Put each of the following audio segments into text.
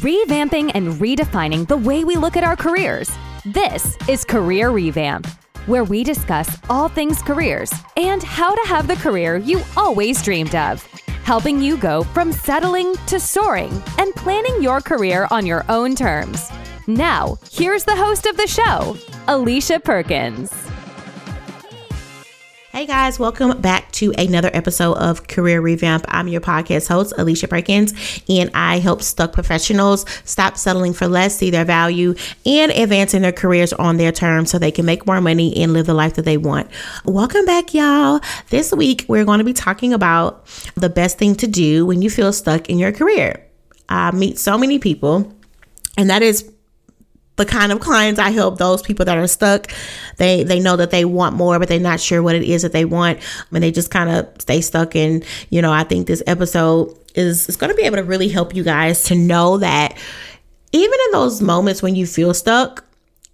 revamping and redefining the way we look at our careers. This is Career Revamp, where we discuss all things careers and how to have the career you always dreamed of, helping you go from settling to soaring and planning your career on your own terms. Now, here's the host of the show, Alicia Perkins. Hey guys, welcome back to another episode of Career Revamp. I'm your podcast host, Alicia Perkins, and I help stuck professionals stop settling for less, see their value, and advancing their careers on their terms so they can make more money and live the life that they want. Welcome back, y'all. This week, we're going to be talking about the best thing to do when you feel stuck in your career. I meet so many people, and that is the kind of clients I help those people that are stuck. They they know that they want more, but they're not sure what it is that they want, and they just kind of stay stuck. And you know, I think this episode is is going to be able to really help you guys to know that even in those moments when you feel stuck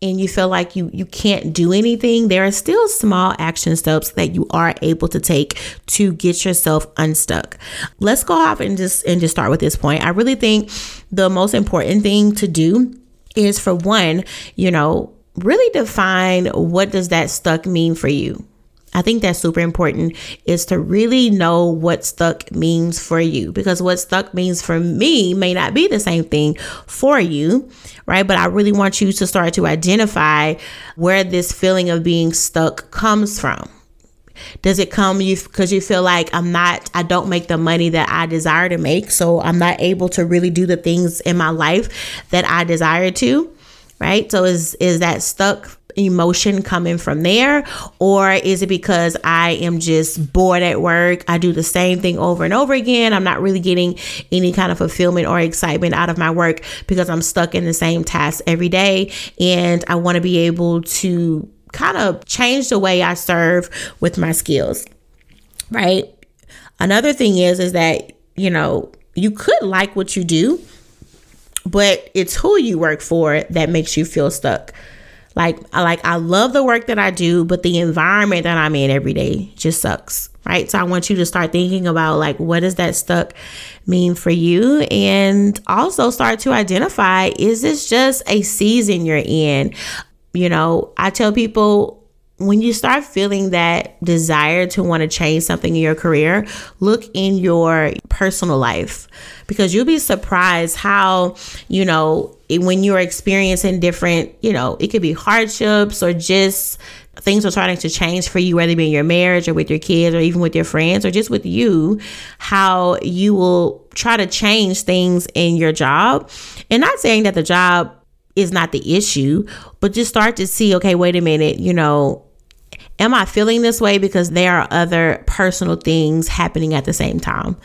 and you feel like you you can't do anything there are still small action steps that you are able to take to get yourself unstuck let's go off and just and just start with this point i really think the most important thing to do is for one, you know, really define what does that stuck mean for you. I think that's super important is to really know what stuck means for you because what stuck means for me may not be the same thing for you, right? But I really want you to start to identify where this feeling of being stuck comes from. Does it come you because you feel like I'm not I don't make the money that I desire to make, so I'm not able to really do the things in my life that I desire to, right? So is is that stuck emotion coming from there or is it because I am just bored at work? I do the same thing over and over again. I'm not really getting any kind of fulfillment or excitement out of my work because I'm stuck in the same tasks every day and I want to be able to kind of change the way I serve with my skills. Right? Another thing is is that, you know, you could like what you do, but it's who you work for that makes you feel stuck. Like like I love the work that I do, but the environment that I'm in every day just sucks. Right? So I want you to start thinking about like what does that stuck mean for you and also start to identify is this just a season you're in? You know, I tell people when you start feeling that desire to want to change something in your career, look in your personal life because you'll be surprised how, you know, when you're experiencing different, you know, it could be hardships or just things are starting to change for you, whether it be in your marriage or with your kids or even with your friends or just with you, how you will try to change things in your job. And not saying that the job is not the issue, but just start to see, okay, wait a minute, you know, am I feeling this way because there are other personal things happening at the same time?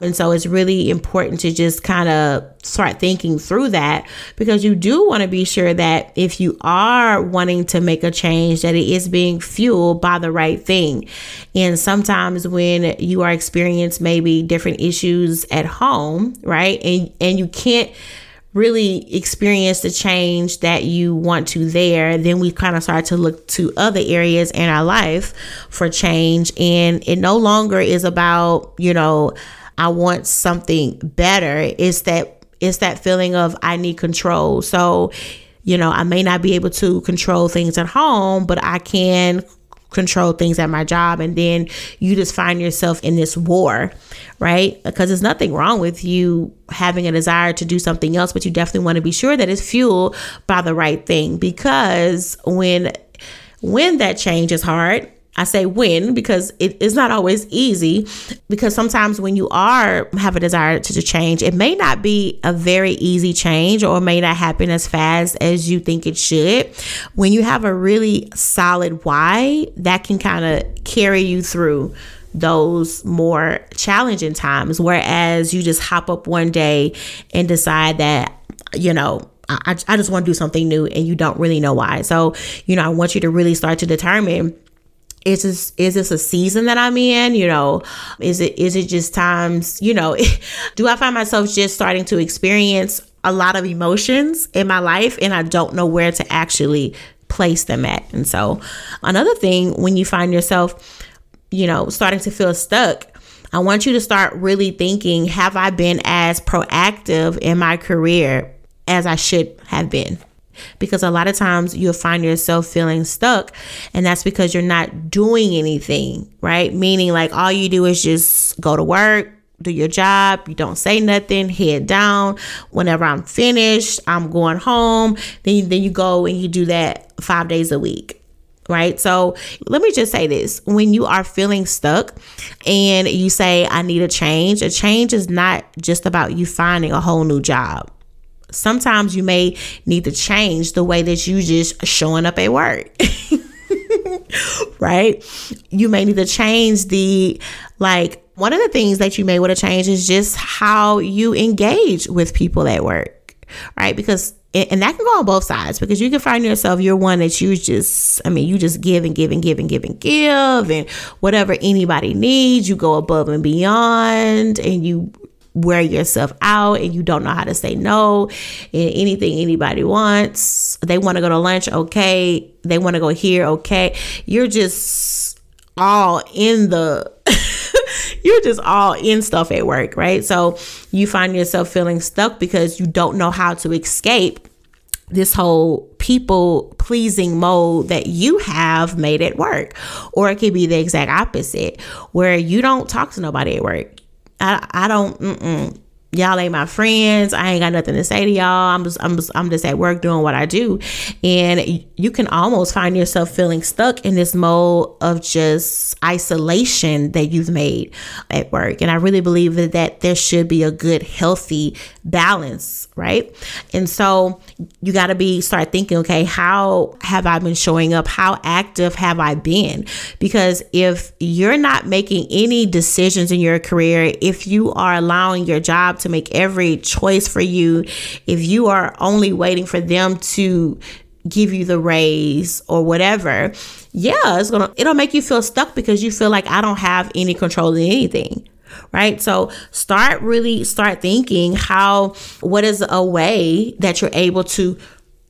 And so it's really important to just kind of start thinking through that because you do want to be sure that if you are wanting to make a change that it is being fueled by the right thing. And sometimes when you are experiencing maybe different issues at home, right? And and you can't really experience the change that you want to there, then we kind of start to look to other areas in our life for change. And it no longer is about, you know, I want something better. It's that it's that feeling of I need control. So, you know, I may not be able to control things at home, but I can control things at my job and then you just find yourself in this war right? Because there's nothing wrong with you having a desire to do something else but you definitely want to be sure that it's fueled by the right thing because when when that change is hard I say when because it is not always easy because sometimes when you are have a desire to, to change, it may not be a very easy change or may not happen as fast as you think it should. When you have a really solid why, that can kind of carry you through those more challenging times. Whereas you just hop up one day and decide that, you know, I, I just want to do something new and you don't really know why. So, you know, I want you to really start to determine is this is this a season that I'm in? You know, is it is it just times, you know, do I find myself just starting to experience a lot of emotions in my life and I don't know where to actually place them at. And so another thing when you find yourself, you know, starting to feel stuck, I want you to start really thinking have I been as proactive in my career as I should have been? Because a lot of times you'll find yourself feeling stuck, and that's because you're not doing anything, right? Meaning, like, all you do is just go to work, do your job, you don't say nothing, head down. Whenever I'm finished, I'm going home. Then, then you go and you do that five days a week right? So let me just say this when you are feeling stuck and you say, I need a change, a change is not just about you finding a whole new job. Sometimes you may need to change the way that you just showing up at work. right? You may need to change the like one of the things that you may want to change is just how you engage with people at work, right? Because and that can go on both sides because you can find yourself you're one that you just i mean you just give and give and give and give and give and whatever anybody needs you go above and beyond and you wear yourself out and you don't know how to say no and anything anybody wants they want to go to lunch okay they want to go here okay you're just all in the you're just all in stuff at work, right? So you find yourself feeling stuck because you don't know how to escape this whole people pleasing mode that you have made at work. Or it could be the exact opposite, where you don't talk to nobody at work. I, I don't, mm-mm y'all ain't my friends. I ain't got nothing to say to y'all. I'm just, I'm just, I'm just at work doing what I do. And you can almost find yourself feeling stuck in this mode of just isolation that you've made at work. And I really believe that, that there should be a good, healthy balance, right? And so you got to be, start thinking, okay, how have I been showing up? How active have I been? Because if you're not making any decisions in your career, if you are allowing your job to to make every choice for you, if you are only waiting for them to give you the raise or whatever, yeah, it's gonna it'll make you feel stuck because you feel like I don't have any control in anything right? So start really start thinking how what is a way that you're able to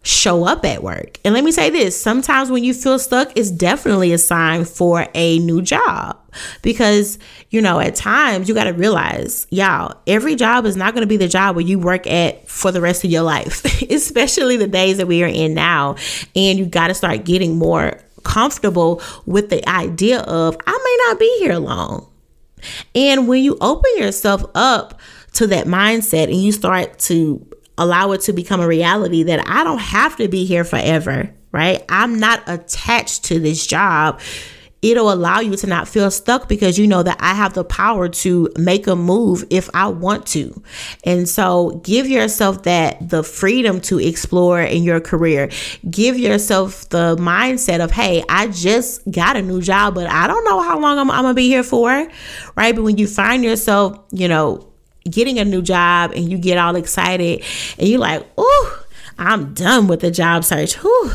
show up at work. And let me say this sometimes when you feel stuck, it's definitely a sign for a new job. Because, you know, at times you got to realize, y'all, every job is not going to be the job where you work at for the rest of your life, especially the days that we are in now. And you got to start getting more comfortable with the idea of, I may not be here long. And when you open yourself up to that mindset and you start to allow it to become a reality that I don't have to be here forever, right? I'm not attached to this job. It'll allow you to not feel stuck because you know that I have the power to make a move if I want to. And so give yourself that the freedom to explore in your career. Give yourself the mindset of, hey, I just got a new job, but I don't know how long I'm, I'm gonna be here for, right? But when you find yourself, you know, getting a new job and you get all excited and you're like, oh, I'm done with the job search. Whew.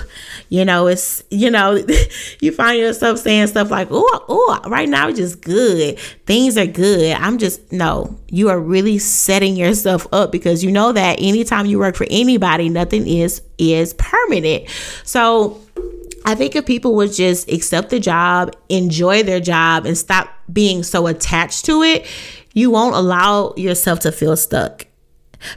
You know, it's, you know, you find yourself saying stuff like, oh, oh, right now it's just good. Things are good. I'm just, no, you are really setting yourself up because you know that anytime you work for anybody, nothing is, is permanent. So, I think if people would just accept the job, enjoy their job, and stop being so attached to it, you won't allow yourself to feel stuck.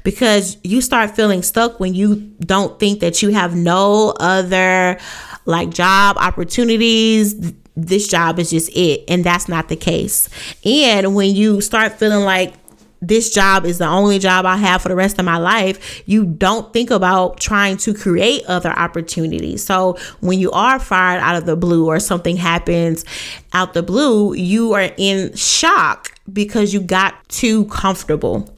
Because you start feeling stuck when you don't think that you have no other like job opportunities. This job is just it and that's not the case. And when you start feeling like this job is the only job I have for the rest of my life, you don't think about trying to create other opportunities. So when you are fired out of the blue or something happens out the blue, you are in shock because you got too comfortable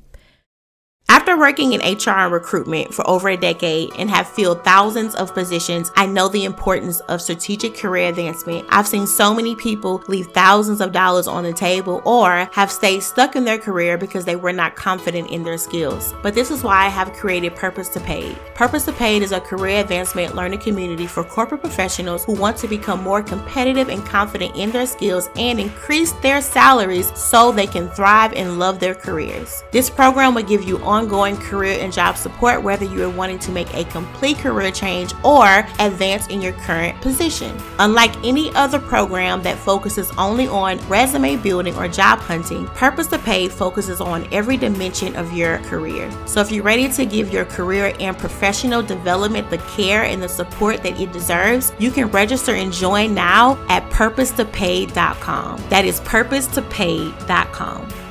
after working in HR and recruitment for over a decade and have filled thousands of positions, I know the importance of strategic career advancement. I've seen so many people leave thousands of dollars on the table or have stayed stuck in their career because they were not confident in their skills. But this is why I have created Purpose to Paid. Purpose to Paid is a career advancement learning community for corporate professionals who want to become more competitive and confident in their skills and increase their salaries so they can thrive and love their careers. This program will give you ongoing ongoing career and job support whether you are wanting to make a complete career change or advance in your current position. Unlike any other program that focuses only on resume building or job hunting, Purpose to Paid focuses on every dimension of your career. So if you're ready to give your career and professional development the care and the support that it deserves, you can register and join now at purposetopay.com. That is purposetopay.com.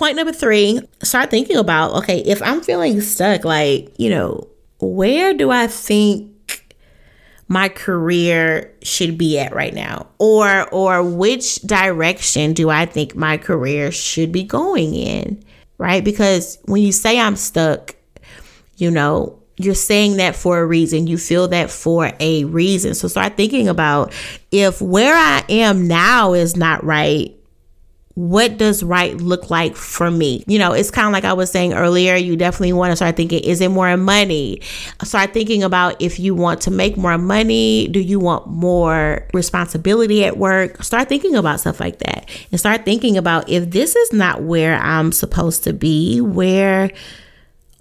Point number three, start thinking about okay, if I'm feeling stuck, like, you know, where do I think my career should be at right now or or which direction do i think my career should be going in right because when you say i'm stuck you know you're saying that for a reason. You feel that for a reason. So start thinking about if where I am now is not right, what does right look like for me? You know, it's kind of like I was saying earlier, you definitely want to start thinking, is it more money? Start thinking about if you want to make more money, do you want more responsibility at work? Start thinking about stuff like that and start thinking about if this is not where I'm supposed to be, where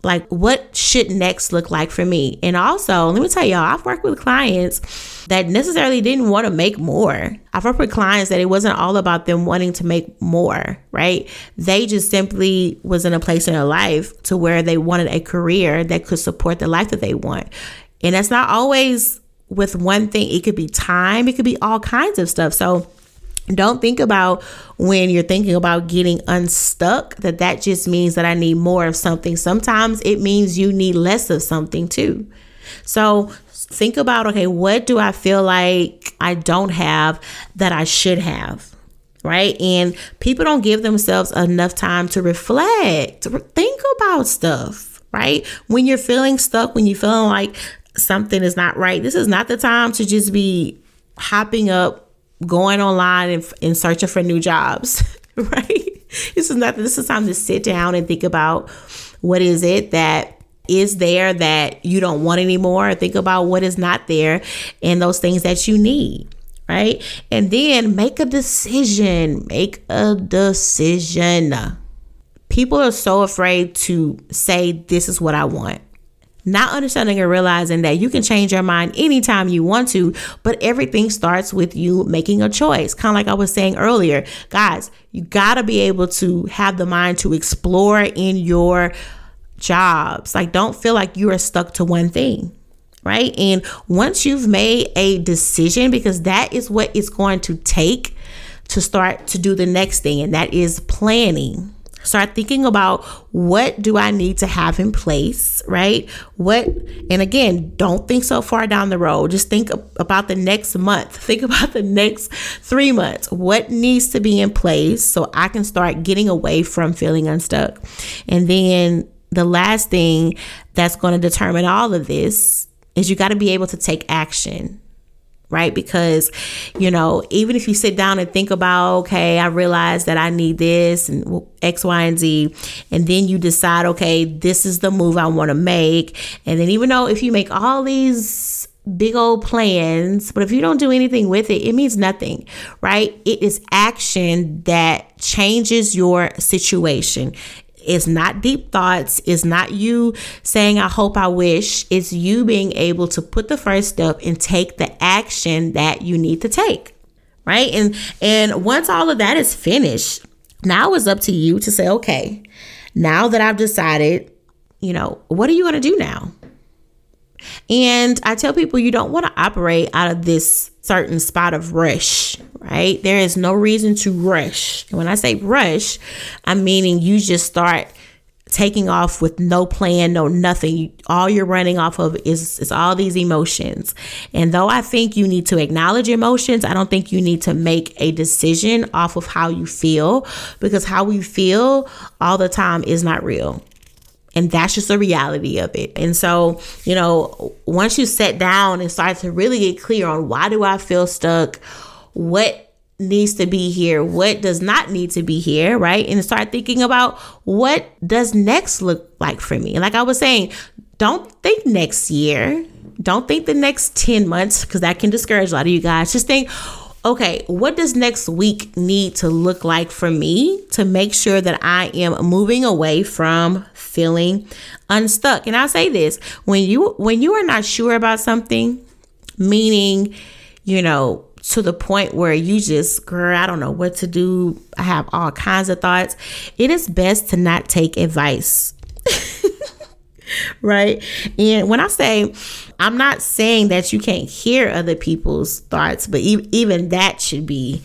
like, what should next look like for me? And also, let me tell y'all, I've worked with clients that necessarily didn't want to make more. I've worked with clients that it wasn't all about them wanting to make more, right? They just simply was in a place in their life to where they wanted a career that could support the life that they want. And that's not always with one thing. It could be time, it could be all kinds of stuff. So, don't think about when you're thinking about getting unstuck that that just means that I need more of something. Sometimes it means you need less of something too. So think about okay, what do I feel like I don't have that I should have? Right? And people don't give themselves enough time to reflect, think about stuff, right? When you're feeling stuck, when you're feeling like something is not right, this is not the time to just be hopping up going online and, and searching for new jobs, right? This is not this is time to sit down and think about what is it that is there that you don't want anymore. Think about what is not there and those things that you need, right? And then make a decision. Make a decision. People are so afraid to say, This is what I want not understanding and realizing that you can change your mind anytime you want to, but everything starts with you making a choice. Kind of like I was saying earlier, guys, you got to be able to have the mind to explore in your jobs. Like, don't feel like you are stuck to one thing. Right. And once you've made a decision, because that is what it's going to take to start to do the next thing, and that is planning Start thinking about what do I need to have in place, right? What, and again, don't think so far down the road. Just think about the next month. Think about the next three months. What needs to be in place so I can start getting away from feeling unstuck? And then the last thing that's going to determine all of this is you got to be able to take action right? Because, you know, even if you sit down and think about, okay, I realize that I need this and X, Y, and Z, and then you decide, okay, this is the move I want to make. And then even though if you make all these big old plans, but if you don't do anything with it, it means nothing, right? It is action that changes your situation. It's not deep thoughts. It's not you saying, I hope, I wish. It's you being able to put the first step and take the action that you need to take. Right. And and once all of that is finished, now it's up to you to say, okay, now that I've decided, you know, what are you going to do now? And I tell people you don't want to operate out of this certain spot of rush, right? There is no reason to rush. And when I say rush, I'm meaning you just start taking off with no plan, no nothing. All you're running off of is, is all these emotions. And though I think you need to acknowledge emotions, I don't think you need to make a decision off of how you feel because how we feel all the time is not real. And that's just the reality of it. And so, you know, once you sit down and start to really get clear on why do I feel stuck, what needs to be here, what does not need to be here, right? And start thinking about what does next look like for me. Like I was saying, don't think next year. Don't think the next 10 months because that can discourage a lot of you guys. Just think okay, what does next week need to look like for me to make sure that I am moving away from feeling unstuck? And I'll say this, when you when you are not sure about something, meaning, you know, to the point where you just, girl, I don't know what to do. I have all kinds of thoughts. It is best to not take advice. right? And when I say, I'm not saying that you can't hear other people's thoughts, but e- even that should be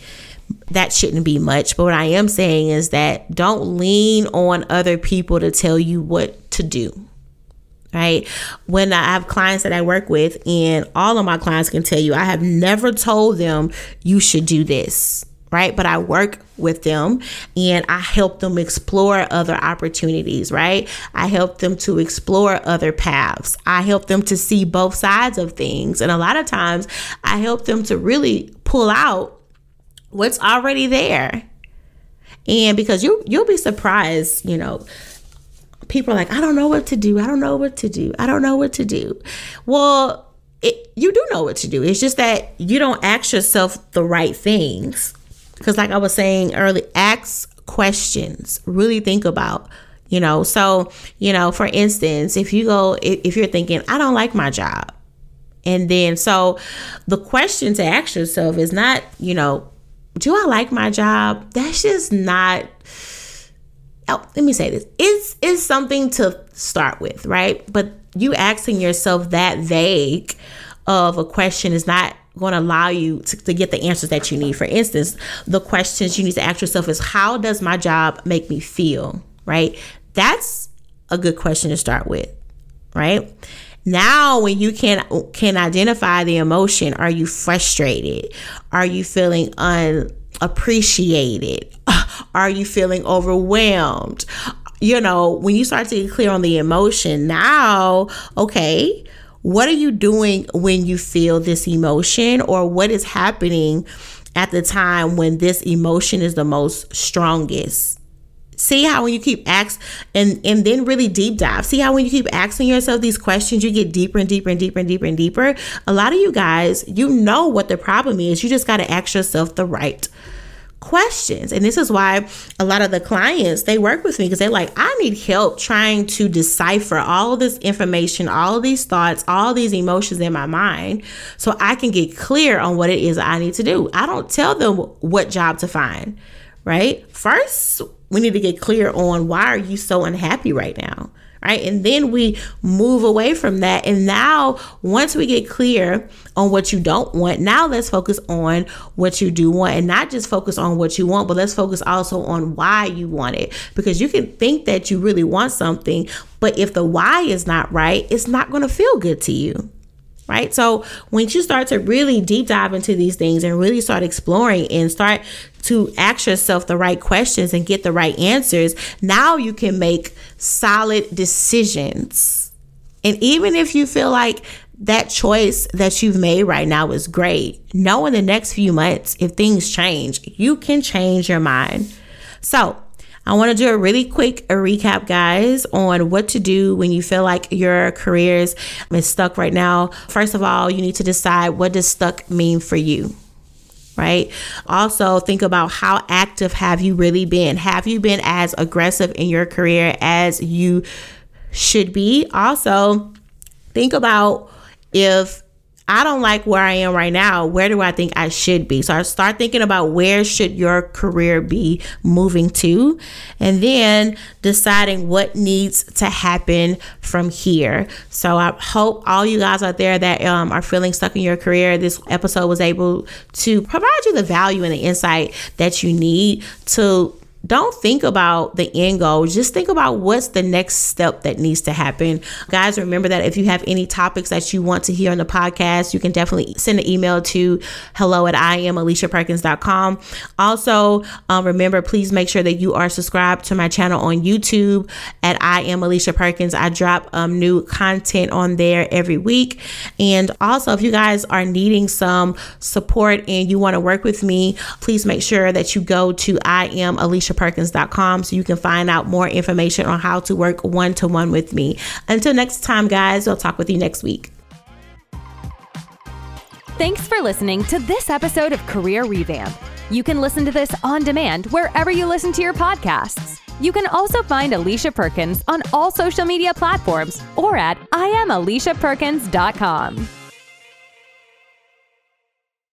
that shouldn't be much. But what I am saying is that don't lean on other people to tell you what to do. Right. When I have clients that I work with, and all of my clients can tell you, I have never told them you should do this right? But I work with them and I help them explore other opportunities, right? I help them to explore other paths. I help them to see both sides of things. And a lot of times I help them to really pull out what's already there. And because you you'll be surprised, you know, people are like, I don't know what to do. I don't know what to do. I don't know what to do. Well, it, you do know what to do. It's just that you don't ask yourself the right things. Because, like I was saying early, ask questions. Really think about, you know. So, you know, for instance, if you go, if, if you're thinking, I don't like my job, and then so the question to ask yourself is not, you know, do I like my job? That's just not. Oh, let me say this. It's it's something to start with, right? But you asking yourself that vague of a question is not going to allow you to, to, get the answers that you need. For instance, the questions you need to ask yourself is how does my job make me feel? Right? That's a good question to start with, right? Now when you can can identify the emotion, are you frustrated? Are you feeling unappreciated? Are you feeling overwhelmed? You know, when you start to get clear on the emotion, now, okay, what are you doing when you feel this emotion, or what is happening at the time when this emotion is the most strongest? See how when you keep ask and and then really deep dive. See how when you keep asking yourself these questions, you get deeper and deeper and deeper and deeper and deeper. A lot of you guys, you know what the problem is. You just got to ask yourself the right questions. And this is why a lot of the clients they work with me because they're like, I need help trying to decipher all this information, all these thoughts, all these emotions in my mind so I can get clear on what it is I need to do. I don't tell them what job to find, right? First, we need to get clear on why are you so unhappy right now? Right? And then we move away from that. And now, once we get clear on what you don't want, now let's focus on what you do want and not just focus on what you want, but let's focus also on why you want it. Because you can think that you really want something, but if the why is not right, it's not going to feel good to you right? So when you start to really deep dive into these things and really start exploring and start to ask yourself the right questions and get the right answers, now you can make solid decisions. And even if you feel like that choice that you've made right now is great, know in the next few months, if things change, you can change your mind. So, I want to do a really quick recap, guys, on what to do when you feel like your careers is stuck right now. First of all, you need to decide what does stuck mean for you right? Also, think about how active have you really been? Have you been as aggressive in your career as you should be? Also, think about if I don't like where I am right now. Where do I think I should be? So I start thinking about where should your career be moving to and then deciding what needs to happen from here. So I hope all you guys out there that um, are feeling stuck in your career, this episode was able to provide you the value and the insight that you need to don't think about the end goal. Just think about what's the next step that needs to happen. Guys, remember that if you have any topics that you want to hear on the podcast, you can definitely send an email to hello at I am AliciaPerkins.com. Also, um, remember, please make sure that you are subscribed to my channel on YouTube at I am Alicia Perkins. I drop um, new content on there every week. And also, if you guys are needing some support and you want to work with me, please make sure that you go to I am Alicia aliciaperkins.com so you can find out more information on how to work one to one with me. Until next time, guys, I'll talk with you next week. Thanks for listening to this episode of Career Revamp. You can listen to this on demand wherever you listen to your podcasts. You can also find Alicia Perkins on all social media platforms or at IamAliciaPerkins.com.